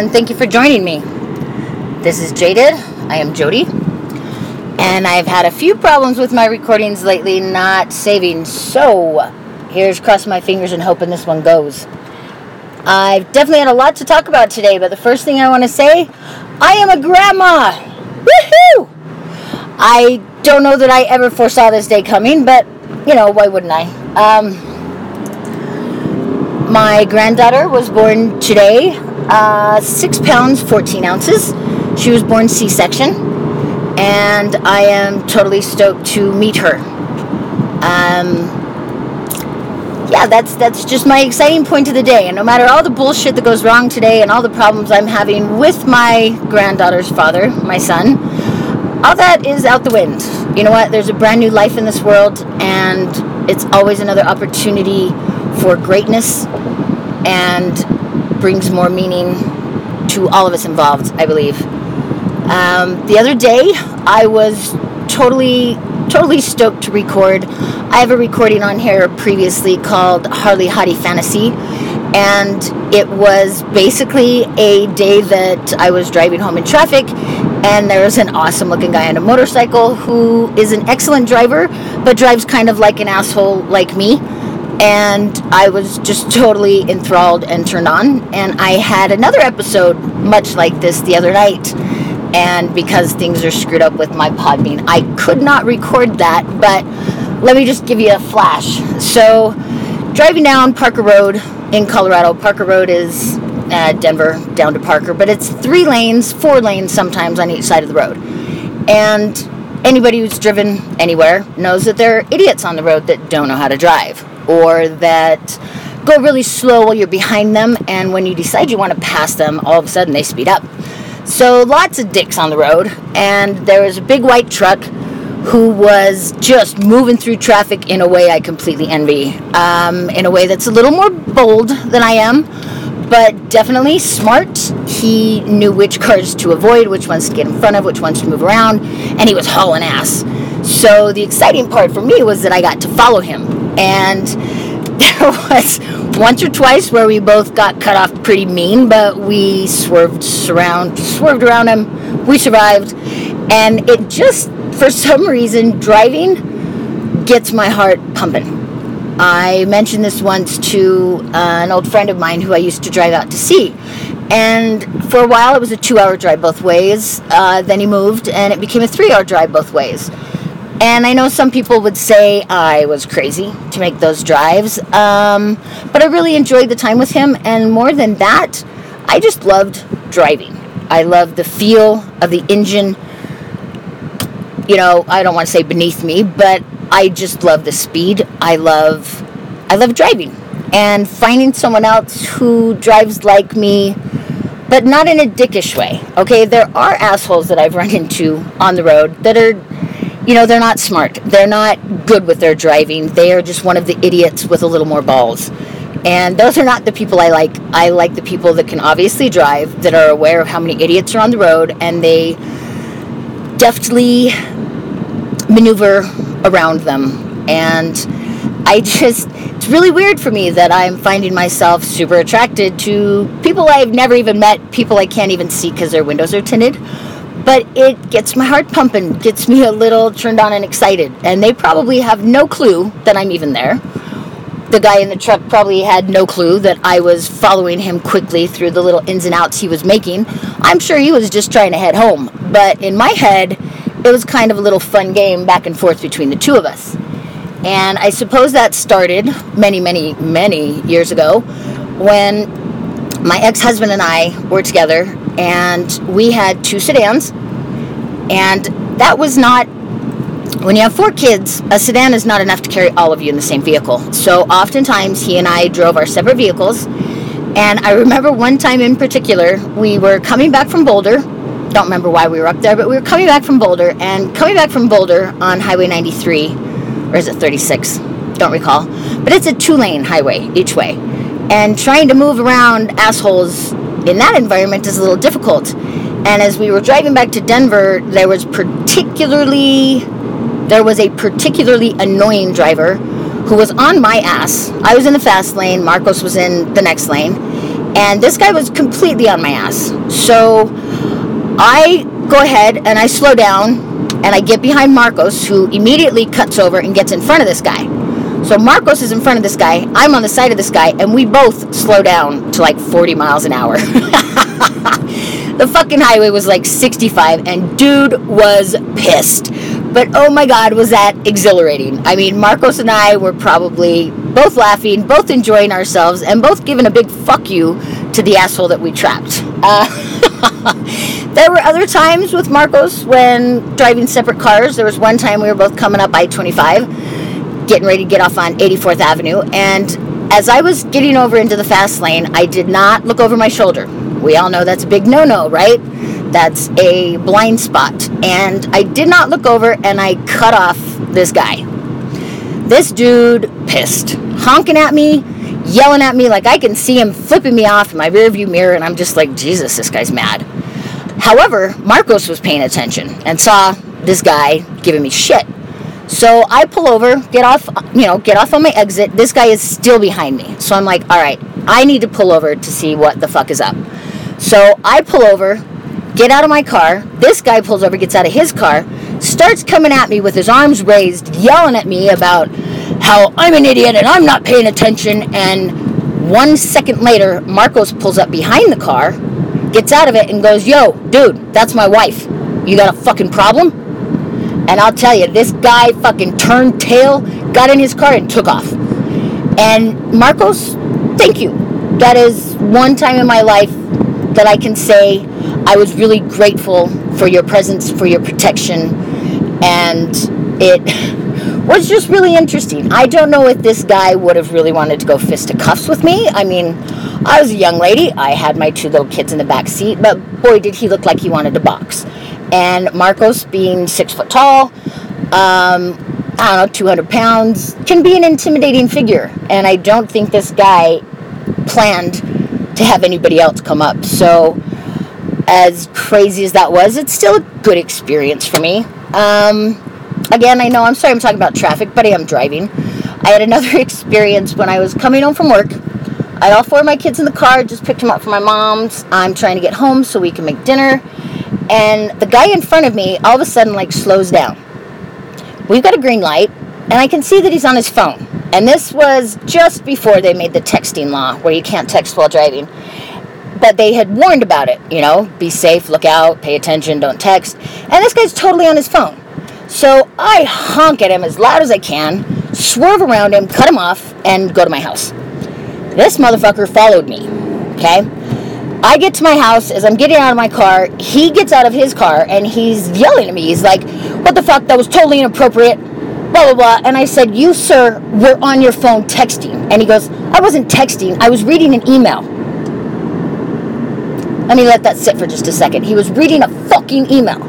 and thank you for joining me. This is Jaded. I am Jody, and I've had a few problems with my recordings lately, not saving. So, here's crossing my fingers and hoping this one goes. I've definitely had a lot to talk about today, but the first thing I want to say I am a grandma! Woohoo! I don't know that I ever foresaw this day coming, but you know, why wouldn't I? Um, my granddaughter was born today, uh, six pounds, 14 ounces. She was born C section, and I am totally stoked to meet her. Um, yeah, that's that's just my exciting point of the day. And no matter all the bullshit that goes wrong today and all the problems I'm having with my granddaughter's father, my son, all that is out the wind. You know what? There's a brand new life in this world, and it's always another opportunity for greatness and brings more meaning to all of us involved, I believe. Um, the other day, I was totally, totally stoked to record. I have a recording on here previously called Harley Hottie Fantasy, and it was basically a day that I was driving home in traffic, and there was an awesome looking guy on a motorcycle who is an excellent driver, but drives kind of like an asshole like me and I was just totally enthralled and turned on. And I had another episode much like this the other night. And because things are screwed up with my Podbean, I could not record that. But let me just give you a flash. So, driving down Parker Road in Colorado, Parker Road is uh, Denver down to Parker, but it's three lanes, four lanes sometimes on each side of the road. And anybody who's driven anywhere knows that there are idiots on the road that don't know how to drive or that go really slow while you're behind them, and when you decide you want to pass them, all of a sudden they speed up. So lots of dicks on the road, and there was a big white truck who was just moving through traffic in a way I completely envy. Um, in a way that's a little more bold than I am, but definitely smart. He knew which cars to avoid, which ones to get in front of, which ones to move around, and he was hauling ass. So the exciting part for me was that I got to follow him and there was once or twice where we both got cut off pretty mean, but we swerved around, swerved around him. We survived, and it just, for some reason, driving gets my heart pumping. I mentioned this once to uh, an old friend of mine who I used to drive out to see. And for a while, it was a two hour drive both ways. Uh, then he moved, and it became a three hour drive both ways. And I know some people would say I was crazy to make those drives, um, but I really enjoyed the time with him. And more than that, I just loved driving. I loved the feel of the engine. You know, I don't want to say beneath me, but I just love the speed. I love, I love driving, and finding someone else who drives like me, but not in a dickish way. Okay, there are assholes that I've run into on the road that are you know, they're not smart. They're not good with their driving. They are just one of the idiots with a little more balls. And those are not the people I like. I like the people that can obviously drive, that are aware of how many idiots are on the road, and they deftly maneuver around them. And I just, it's really weird for me that I'm finding myself super attracted to people I've never even met, people I can't even see because their windows are tinted but it gets my heart pumping, gets me a little turned on and excited. And they probably have no clue that I'm even there. The guy in the truck probably had no clue that I was following him quickly through the little ins and outs he was making. I'm sure he was just trying to head home. But in my head, it was kind of a little fun game back and forth between the two of us. And I suppose that started many, many, many years ago when my ex husband and I were together and we had two sedans. And that was not when you have four kids a sedan is not enough to carry all of you in the same vehicle. So oftentimes he and i drove our separate vehicles. And i remember one time in particular we were coming back from boulder. Don't remember why we were up there but we were coming back from boulder. And coming back from boulder on highway 93 or is it 36 don't recall. But it's a two lane highway each way. And trying to move around assholes in that environment is a little difficult. And as we were driving back to Denver, there was particularly there was a particularly annoying driver who was on my ass. I was in the fast lane, Marcos was in the next lane, And this guy was completely on my ass. So I go ahead and I slow down and I get behind Marcos, who immediately cuts over and gets in front of this guy. So Marcos is in front of this guy, I'm on the side of this guy, and we both slow down to like 40 miles an hour. the fucking highway was like 65, and dude was pissed. But oh my god, was that exhilarating! I mean, Marcos and I were probably both laughing, both enjoying ourselves, and both giving a big fuck you to the asshole that we trapped. Uh, there were other times with Marcos when driving separate cars. There was one time we were both coming up I 25, getting ready to get off on 84th Avenue, and as I was getting over into the fast lane, I did not look over my shoulder. We all know that's a big no no, right? That's a blind spot. And I did not look over and I cut off this guy. This dude pissed, honking at me, yelling at me like I can see him flipping me off in my rearview mirror, and I'm just like, Jesus, this guy's mad. However, Marcos was paying attention and saw this guy giving me shit. So I pull over, get off, you know, get off on my exit. This guy is still behind me. So I'm like, all right, I need to pull over to see what the fuck is up. So I pull over, get out of my car. This guy pulls over, gets out of his car, starts coming at me with his arms raised, yelling at me about how I'm an idiot and I'm not paying attention. And one second later, Marcos pulls up behind the car, gets out of it, and goes, Yo, dude, that's my wife. You got a fucking problem? And I'll tell you, this guy fucking turned tail, got in his car, and took off. And Marcos, thank you. That is one time in my life that I can say I was really grateful for your presence, for your protection, and it was just really interesting. I don't know if this guy would have really wanted to go fist to cuffs with me. I mean, I was a young lady. I had my two little kids in the back seat, but boy, did he look like he wanted to box. And Marcos, being six foot tall, um, I don't know, 200 pounds, can be an intimidating figure. And I don't think this guy planned to have anybody else come up. So, as crazy as that was, it's still a good experience for me. Um, again, I know I'm sorry I'm talking about traffic, but I am driving. I had another experience when I was coming home from work. I had all four of my kids in the car, just picked them up from my mom's. I'm trying to get home so we can make dinner. And the guy in front of me all of a sudden like slows down. We've got a green light, and I can see that he's on his phone. And this was just before they made the texting law where you can't text while driving. But they had warned about it, you know, be safe, look out, pay attention, don't text. And this guy's totally on his phone. So I honk at him as loud as I can, swerve around him, cut him off, and go to my house. This motherfucker followed me, okay? I get to my house as I'm getting out of my car. He gets out of his car and he's yelling at me. He's like, What the fuck? That was totally inappropriate. Blah, blah, blah. And I said, You, sir, were on your phone texting. And he goes, I wasn't texting. I was reading an email. Let me let that sit for just a second. He was reading a fucking email.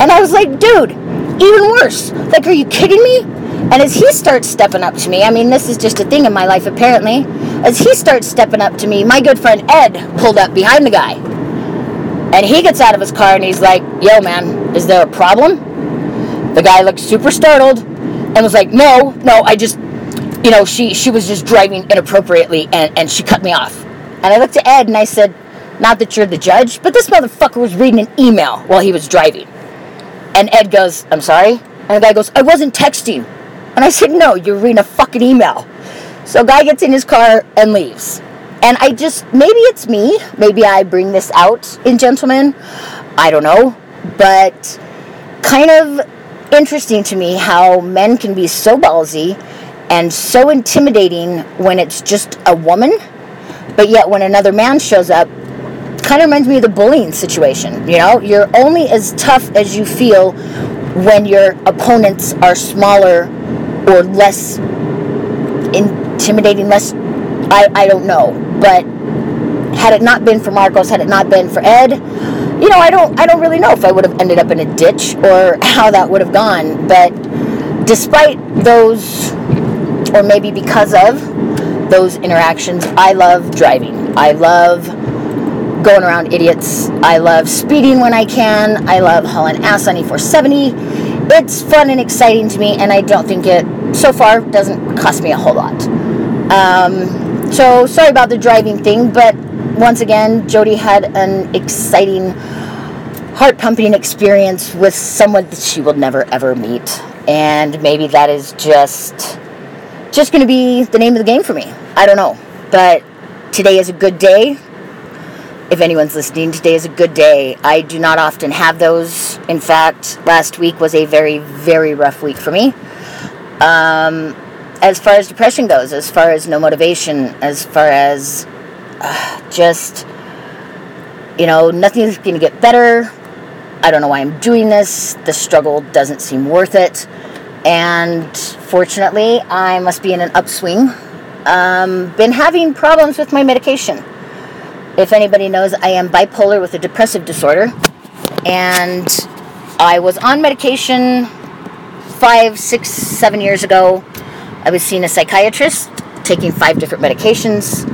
And I was like, Dude, even worse. Like, are you kidding me? And as he starts stepping up to me, I mean, this is just a thing in my life apparently. As he starts stepping up to me, my good friend Ed pulled up behind the guy. And he gets out of his car and he's like, Yo, man, is there a problem? The guy looked super startled and was like, No, no, I just, you know, she, she was just driving inappropriately and, and she cut me off. And I looked at Ed and I said, Not that you're the judge, but this motherfucker was reading an email while he was driving. And Ed goes, I'm sorry? And the guy goes, I wasn't texting. And I said, No, you're reading a fucking email. So guy gets in his car and leaves. And I just maybe it's me, maybe I bring this out in gentlemen. I don't know. But kind of interesting to me how men can be so ballsy and so intimidating when it's just a woman, but yet when another man shows up, kind of reminds me of the bullying situation. You know, you're only as tough as you feel when your opponents are smaller or less intimidating, less. I, I don't know. But had it not been for Marcos, had it not been for Ed, you know, I don't I don't really know if I would have ended up in a ditch or how that would have gone. But despite those, or maybe because of those interactions, I love driving. I love going around idiots. I love speeding when I can. I love hauling ass on E470. It's fun and exciting to me, and I don't think it, so far, doesn't cost me a whole lot. Um, so, sorry about the driving thing, but once again, Jody had an exciting, heart pumping experience with someone that she will never ever meet. And maybe that is just just going to be the name of the game for me. I don't know. But today is a good day. If anyone's listening, today is a good day. I do not often have those. In fact, last week was a very, very rough week for me. Um, as far as depression goes, as far as no motivation, as far as uh, just, you know, nothing's going to get better. I don't know why I'm doing this. The struggle doesn't seem worth it. And fortunately, I must be in an upswing. Um, been having problems with my medication. If anybody knows, I am bipolar with a depressive disorder. And I was on medication five, six, seven years ago. I was seeing a psychiatrist, taking five different medications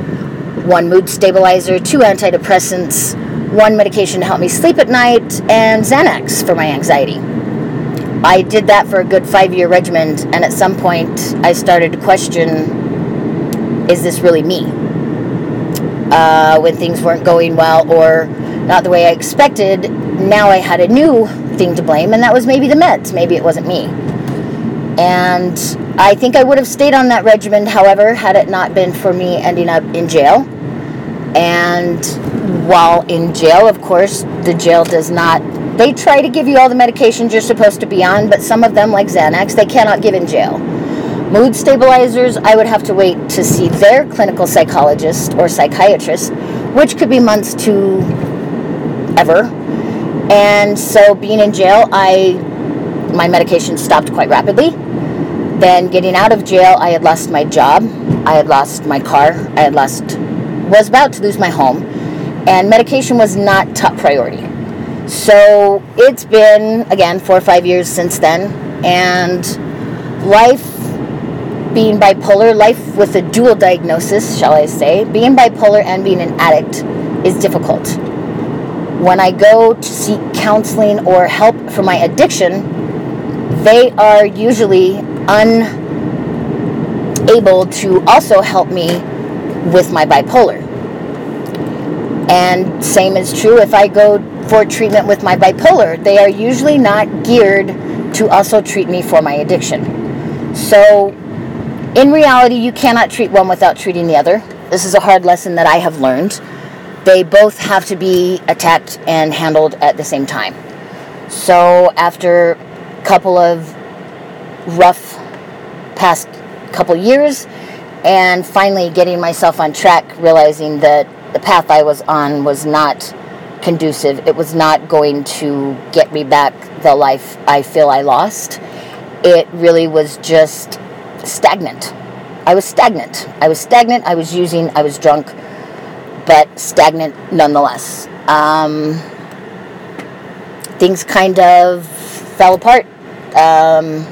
one mood stabilizer, two antidepressants, one medication to help me sleep at night, and Xanax for my anxiety. I did that for a good five year regimen, and at some point I started to question is this really me? Uh, when things weren't going well or not the way I expected, now I had a new thing to blame, and that was maybe the meds. Maybe it wasn't me. And I think I would have stayed on that regimen, however, had it not been for me ending up in jail. And while in jail, of course, the jail does not, they try to give you all the medications you're supposed to be on, but some of them, like Xanax, they cannot give in jail. Mood stabilizers, I would have to wait to see their clinical psychologist or psychiatrist, which could be months to ever. And so being in jail, I my medication stopped quite rapidly. Then getting out of jail, I had lost my job, I had lost my car, I had lost was about to lose my home, and medication was not top priority. So it's been again 4 or 5 years since then and life being bipolar, life with a dual diagnosis, shall I say, being bipolar and being an addict is difficult. When I go to seek counseling or help for my addiction, they are usually unable to also help me with my bipolar. And same is true if I go for treatment with my bipolar, they are usually not geared to also treat me for my addiction. So in reality, you cannot treat one without treating the other. This is a hard lesson that I have learned. They both have to be attacked and handled at the same time. So, after couple of rough past couple years, and finally getting myself on track, realizing that the path I was on was not conducive. It was not going to get me back the life I feel I lost. It really was just stagnant. I was stagnant. I was stagnant. I was using. I was drunk, but stagnant nonetheless. Um, things kind of fell apart. Um,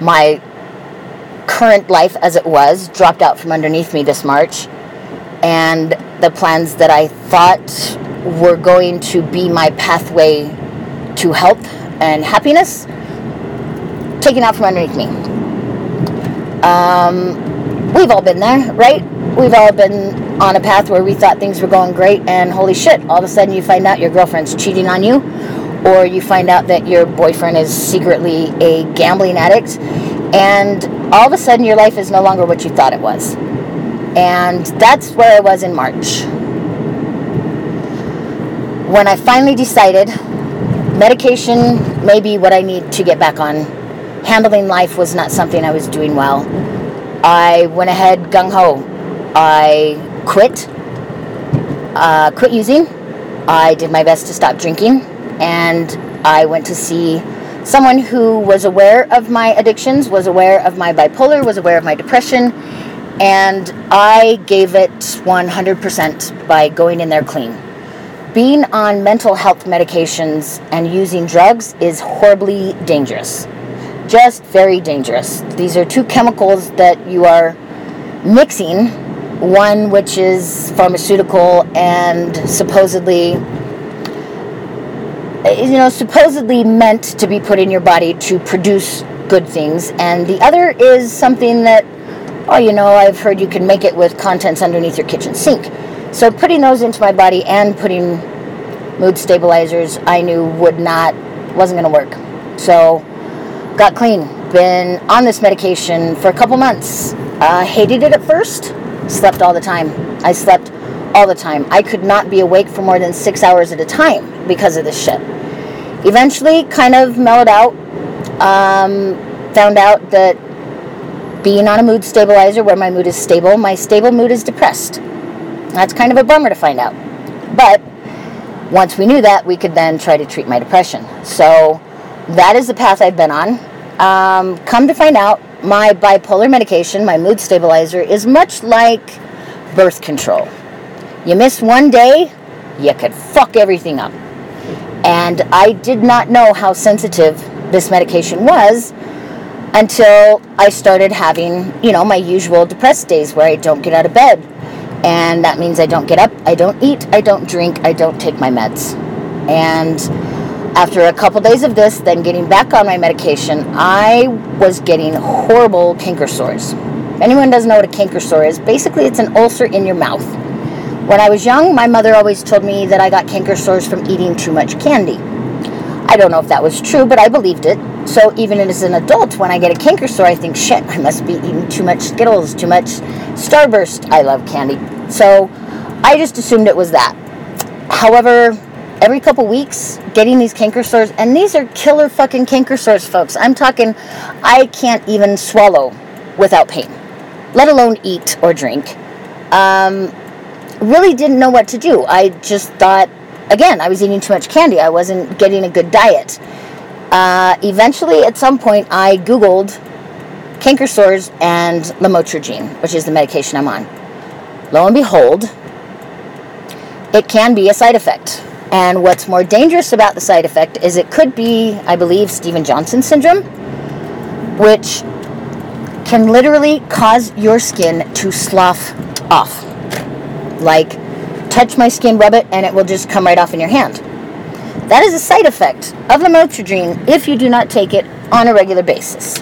my current life, as it was, dropped out from underneath me this March, and the plans that I thought were going to be my pathway to health and happiness taken out from underneath me. Um, we've all been there, right? We've all been on a path where we thought things were going great, and holy shit, all of a sudden you find out your girlfriend's cheating on you, or you find out that your boyfriend is secretly a gambling addict, and all of a sudden your life is no longer what you thought it was. And that's where I was in March. When I finally decided medication may be what I need to get back on handling life was not something I was doing well. I went ahead gung ho. I quit, uh, quit using. I did my best to stop drinking, and I went to see someone who was aware of my addictions, was aware of my bipolar, was aware of my depression, and I gave it 100% by going in there clean. Being on mental health medications and using drugs is horribly dangerous just very dangerous. These are two chemicals that you are mixing, one which is pharmaceutical and supposedly you know supposedly meant to be put in your body to produce good things and the other is something that oh you know I've heard you can make it with contents underneath your kitchen sink. So putting those into my body and putting mood stabilizers, I knew would not, wasn't going to work. So got clean. Been on this medication for a couple months. Uh, hated it at first. Slept all the time. I slept all the time. I could not be awake for more than six hours at a time because of this shit. Eventually, kind of mellowed out. Um, found out that being on a mood stabilizer where my mood is stable, my stable mood is depressed. That's kind of a bummer to find out. But once we knew that, we could then try to treat my depression. So that is the path I've been on. Um, come to find out, my bipolar medication, my mood stabilizer, is much like birth control. You miss one day, you could fuck everything up. And I did not know how sensitive this medication was until I started having, you know, my usual depressed days where I don't get out of bed. And that means I don't get up, I don't eat, I don't drink, I don't take my meds. And after a couple days of this, then getting back on my medication, I was getting horrible canker sores. If anyone doesn't know what a canker sore is, basically it's an ulcer in your mouth. When I was young, my mother always told me that I got canker sores from eating too much candy. I don't know if that was true, but I believed it. So even as an adult, when I get a canker sore, I think, shit, I must be eating too much Skittles, too much Starburst. I love candy. So I just assumed it was that. However, every couple weeks, getting these canker sores, and these are killer fucking canker sores, folks. I'm talking, I can't even swallow without pain, let alone eat or drink. Um, really didn't know what to do. I just thought, again, I was eating too much candy. I wasn't getting a good diet. Uh, eventually, at some point, I Googled canker sores and lamotrigine, which is the medication I'm on. Lo and behold, it can be a side effect. And what's more dangerous about the side effect is it could be, I believe, Steven Johnson syndrome, which can literally cause your skin to slough off like touch my skin, rub it, and it will just come right off in your hand. That is a side effect of lamotrigine if you do not take it on a regular basis.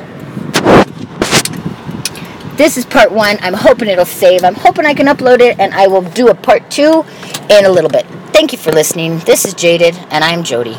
This is part one. I'm hoping it'll save. I'm hoping I can upload it, and I will do a part two in a little bit. Thank you for listening. This is Jaded, and I'm Jody.